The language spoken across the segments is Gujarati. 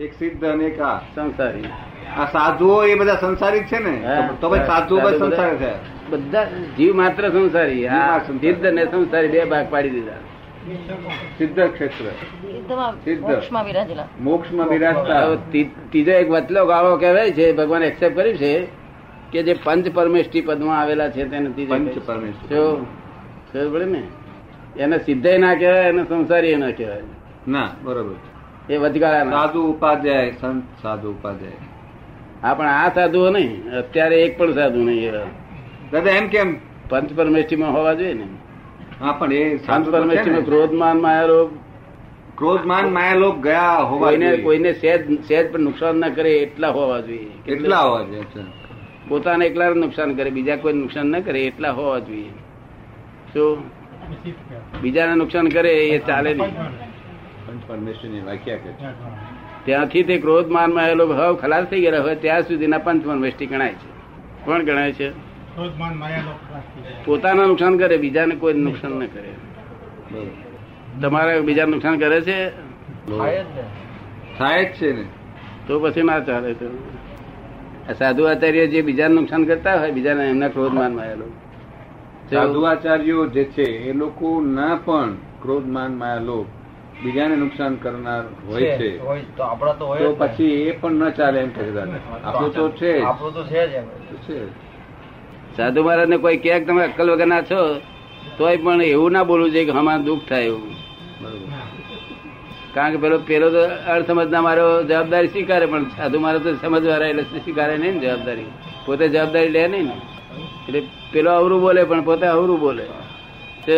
એક સિદ્ધ અને એક આ સંસારી. આ સાધુઓ એ બધા સંસારી છે ને? તો ભાઈ સાધુઓ બધા સંસારી છે બધા જીવ માત્ર સંસારી. આ સિદ્ધ ને સંસારી બે ભાગ પાડી દીધા. સિદ્ધ ક્ષેત્ર. મોક્ષમાં મોક્ષમાં બિરાજતા ત્રીજો એક વચલો ગાળો કહેવાય છે ભગવાન એક્સેપ્ટ કર્યું છે કે જે પંચ પરમેષ્ઠી પદમાં આવેલા છે તેને પંચ ખબર ને? એને સિદ્ધય ના કહેવાય એને સંસારી ના કહેવાય. ના બરોબર. એ વધગાળા સાધુ ઉપાધ્યાય સંત સાધુ ઉપાધ્યાય. હા પણ આ સાધુઓ નહીં. અત્યારે એક પણ સાધુ નહીં દાદા એમ કેમ? પંચ પરમેષ્ઠીમાં હોવા જોઈએ ને. હા પણ એ સંત પરમેષ્ઠીમાં ને. ક્રોધ માન માયા ક્રોધ માયા લોક ગયા હોવા કોઈને કોઈને સહેજ સહેજ પણ નુકસાન ના કરે એટલા હોવા જોઈએ. કેટલા? હોવા જોઈએ પોતાને એકલા નુકસાન કરે બીજા કોઈ નુકસાન ના કરે એટલા હોવા જોઈએ. શું? બીજાને નુકસાન કરે એ ચાલે નહીં. પંચ પરમેશ્વરની વ્યાખ્યા કરી. ત્યાંથી તે ક્રોધ માનમાં આવેલો ભાવ ખલાસ થઈ ગયેલો હોય ત્યાં સુધીના વેષ્ટિ ગણાય છે. કોણ ગણાય છે. પોતાના નુકસાન કરે બીજાને કોઈ નુકસાન ન કરે. તમારે બીજા નુકસાન કરે છે? થાય જ છે ને. તો પછી ના ચાલે તો. સાધુ આચાર્ય જે બીજાને નુકસાન કરતા હોય બીજાને એમના ક્રોધ માનમાં એ સાધુ આચાર્યો જે છે એ લોકો ના પણ ક્રોધ માન માયા લોક બીજાને નુકસાન કરનાર હોય છે તો આપડા તો હોય તો પછી એ પણ ન ચાલે એમ કહે આપણું તો છે આપણું તો છે જ એમ. તો છે જ. સાધુ મહારાજ ને કોઈ ક્યાંક તમે અક્કલ વગર ના છો તોય પણ એવું ના બોલવું જોઈએ કે હમણાં દુઃખ થાય એવું. કારણ કે પેલો પેલો તો અર્થમજ ના મારો જવાબદારી સ્વીકારે પણ સાધુ મારો તો સમજવાળા એટલે સ્વીકારે નહીં ને જવાબદારી? પોતે જવાબદારી લે નહીં ને. એટલે પેલો અવરું બોલે પણ પોતે અવરું બોલે. તો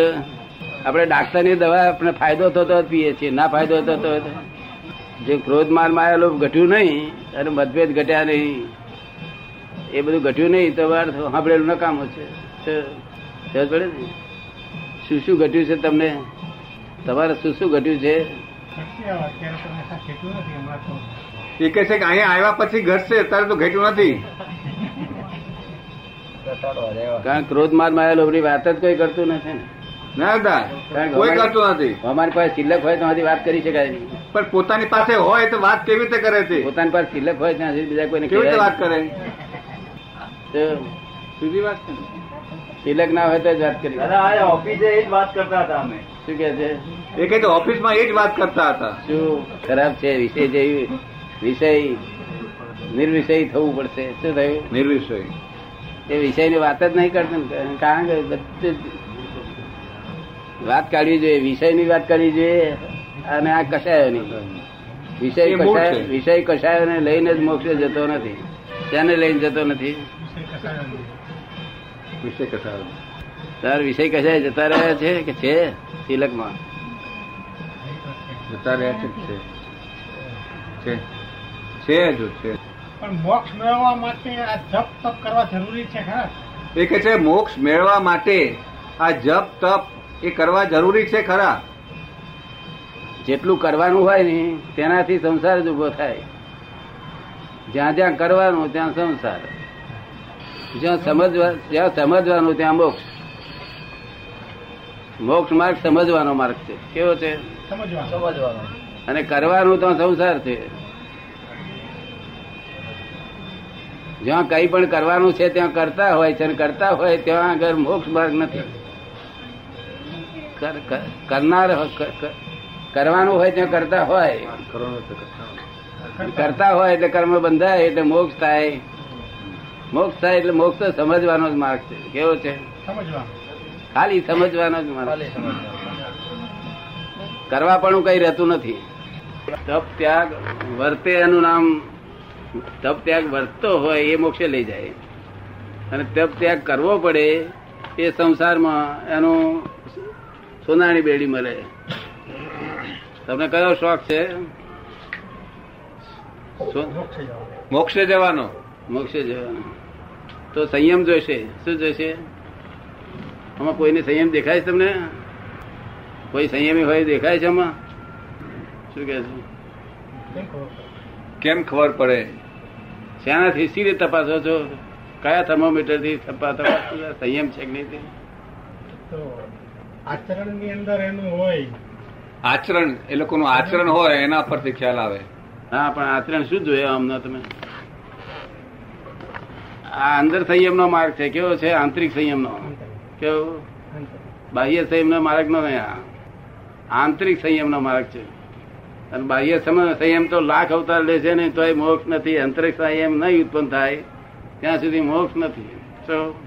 આપણે ડાક્ટરની દવા આપણે ફાયદો થતો જ પીએ છીએ ના ફાયદો થતો જે ક્રોધ માર માયેલો ઘટ્યું નહીં અને મતભેદ ઘટ્યા નહીં એ બધું ઘટ્યું નહીં તો વાર સાંભળેલું નકામું છે. સમજ પડે ને? શું શું ઘટ્યું છે તમને? તમારે શું શું ઘટ્યું છે. એ કહે છે કે અહીંયા આવ્યા પછી ઘટશે અત્યારે તો ઘટ્યું નથી. કારણ ક્રોધ માર માયા લોભની વાત જ કોઈ કરતું નથી ને. કોઈ અમારી- કરતું નથી. અમારી પાસે સિલક હોય તો વાત કરી શકાય નહીં. પણ પોતાની પાસે હોય તો વાત કેવી રીતે કરે છે? પોતાની પાસે સિલક હોય ત્યાં સુધી બીજા કોઈને કેવી રીતે વાત કરે? તો સીધી વાત છે સિલક ના હોય તો જ વાત કરી ઓફિસે એ જ વાત કરતા હતા અમે. શું કે છે? એ કહે તો ઓફિસમાં એ જ વાત કરતા હતા. શું ખરાબ છે? વિષય જેવી વિષય નિર્વિષય થવું પડશે. શું થયું? નિર્વિષય. એ વિષયની વાત જ નહીં કરતા કારણ કે બધું વાત કાઢવી જોઈએ વિષયની વાત કરવી જોઈએ અને આ કશાયોની? વિષય કશાય. વિષય કશાયોને લઈને જ મોક્ષે જતો નથી. તેને લઈને જતો નથી? વિષય. વિષય કથા તાર વિષય કશાય જતા રહ્યા છે કે છે તિલકમાં? જતા રહ્યા છે છે? છે. છે જો છે. પણ મોક્ષ મેળવવા માટે આ જપ તપ કરવા જરૂરી છે ખરા? એ કે છે મોક્ષ મેળવવા માટે આ જપ તપ એ કરવા જરૂરી છે ખરા? જેટલું કરવાનું હોય ને તેનાથી સંસાર જ ઊભો થાય. જ્યાં જ્યાં કરવાનું ત્યાં સંસાર. જ્યાં સમજવા જ્યાં સમજવાનું ત્યાં મોક્ષ. મોક્ષ માર્ગ સમજવાનો માર્ગ છે. કેવો છે? સમજવાનો. સમજવાનું. અને કરવાનું તો સંસાર છે. જ્યાં કઈ પણ કરવાનું છે ત્યાં કરતા હોય છે કરતા હોય ત્યાં આગળ મોક્ષ માર્ગ નથી. કરનાર કરવાનું હોય ત્યાં કરતા હોય. કરતા હોય એટલે કર્મ બંધાય, એટલે મોક્ષ થાય. મોક્ષ થાય એટલે મોક્ષ તો સમજવાનો જ માર્ગ છે. કેવો છે? ખાલી સમજવાનો જ માર્ગ કરવા પણ કઈ રહેતું નથી. તપ ત્યાગ વર્તે એનું નામ તપ ત્યાગ વર્તતો હોય એ મોક્ષે લઈ જાય. અને તપ ત્યાગ કરવો પડે એ સંસારમાં એનું સોનાની બેડી મળે. તમને કયો શોખ છે? મોક્ષ મોક્ષે જવાનો. મોક્ષે જવાનો. તો સંયમ જોઈશે. શું જોઈશે? આમાં કોઈને સંયમ દેખાય છે તમને? કોઈ સંયમી હોય દેખાય છે આમાં? શું કે છે? કેમ ખબર પડે? શેનાથી? સી રીતે તપાસો છો? કયા થર્મોમીટરથી તપાસો? સંયમ છે કે નહીં તે? આચરણની અંદર એનું હોય. આચરણ એ લોકોનું આચરણ હોય એના પરથી ખ્યાલ આવે. હા પણ આચરણ શું જોયે અમને તમે? આ અંદર સંયમ નો માર્ગ છે. કેવો છે? આંતરિક સંયમ નો કેવો? બાહ્ય સંયમ નો માર્ગ નો નહીં આંતરિક સંયમ નો માર્ગ છે. અને બાહ્ય સંયમ તો લાખ અવતાર લે છે ને તોય મોક્ષ નથી. આંતરિક સંયમ નહીં ઉત્પન્ન થાય. ત્યાં સુધી મોક્ષ નથી. તો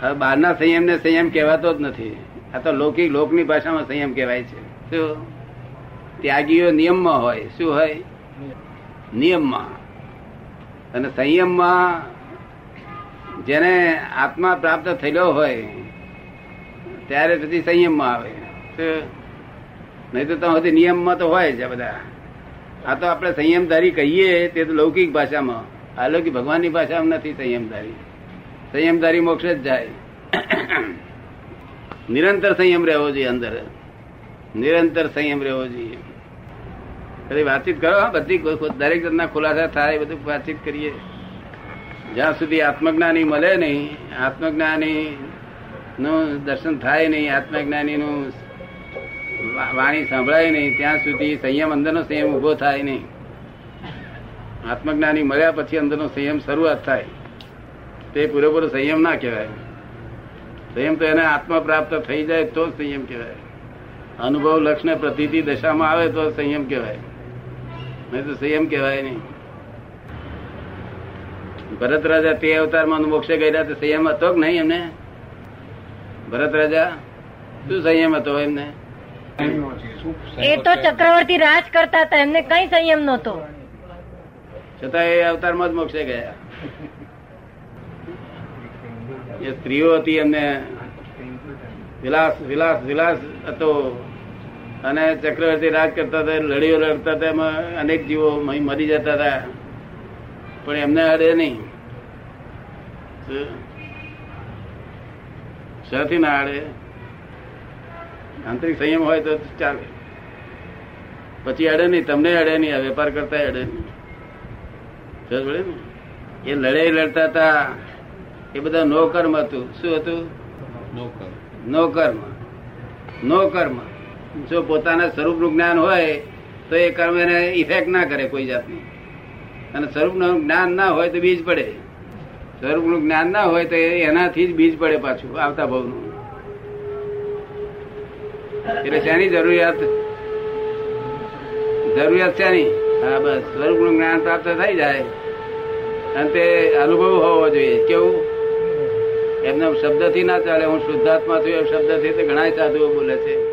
હવે બહારના સંયમ ને સંયમ કહેવાતો જ નથી. આ તો લૌકિક લોકની ભાષામાં સંયમ કહેવાય છે. શું? ત્યાગીઓ નિયમમાં હોય. શું હોય? નિયમમાં. અને સંયમમાં જેને આત્મા પ્રાપ્ત થયેલો હોય, ત્યારે પછી સંયમમાં આવે? નહીં તો તમે નિયમમાં તો હોય આ બધા. આ તો આપણે સંયમધારી કહીએ, તે તો લૌકિક ભાષામાં. અલૌકિક ભગવાનની ભાષામાં નથી સંયમધારી. સંયમધારી મોક્ષ જ જાય. નિરંતર સંયમ રહેવો જોઈએ અંદર. નિરંતર સંયમ રહેવો જોઈએ. બધી વાતચીત કરો બધી દરેક જણના ખુલાસા થાય બધું વાતચીત કરીએ. જ્યાં સુધી આત્મજ્ઞાની મળે નહીં આત્મજ્ઞાની નું દર્શન થાય નહીં આત્મજ્ઞાની નું વાણી સંભળાય નહીં, ત્યાં સુધી સંયમ અંદરનો સંયમ ઊભો થાય નહીં. આત્મજ્ઞાની મળ્યા પછી અંદરનો સંયમ શરૂઆત થાય. તે પૂરેપૂરો સંયમ ના કહેવાય. સંયમ તો એને આત્મા પ્રાપ્ત થઈ જાય તો સંયમ કહેવાય. અનુભવ લક્ષને પ્રતિથી દશામાં આવે તો સંયમ કહેવાય. નહીં તો સંયમ કહેવાય નહીં. ભરત રાજા તે અવતારમાં મોક્ષે ગયેલા તો સંયમ હતો કે નહીં એમને? ભરત રાજા શું સંયમ હતો એમને? એ તો ચક્રવર્તી રાજ કરતા હતા એમને કઈ સંયમ નહોતો. છતાં એ અવતારમાં જ મોક્ષે ગયા. એ સ્ત્રીઓ હતી એમને વિલાસ વિલાસ વિલાસ હતો. અને ચક્રવર્તી રાજ કરતા હતા, લડીઓ લડતા હતા, એમાં અનેક જીવો મરી જતા હતા. પણ એમને અડે નહીં? શાથી ના અડે. આંતરિક સંયમ હોય તો ચાલે. પછી અડે નહીં, તમને અડે નહીં વેપાર કરતા અડે નહીં. એ લડાઈ લડતા હતા. એ બધા નો કર્મ હતું. શું હતું? નો કર્મ નો કર્મ જો પોતાના સ્વરૂપનું જ્ઞાન હોય તો એ કર્મ એને ઇફેક્ટ ના કરે કોઈ જાતની. અને સ્વરૂપનું જ્ઞાન ના હોય તો બીજ પડે. સ્વરૂપનું જ્ઞાન ના હોય તો એ- એનાથી જ બીજ પડે પાછું આવતા ભાવનું. એટલે શેની જરૂરિયાત? જરૂરિયાત શેની? હા બસ. સ્વરૂપનું જ્ઞાન પ્રાપ્ત થઈ જાય. અને તે અનુભવ હોવો જોઈએ. કેવું? એમને શબ્દથી ના ચાલે હું શુદ્ધાત્મા છું એમ શબ્દથી તો ઘણા સાધુઓ બોલે છે.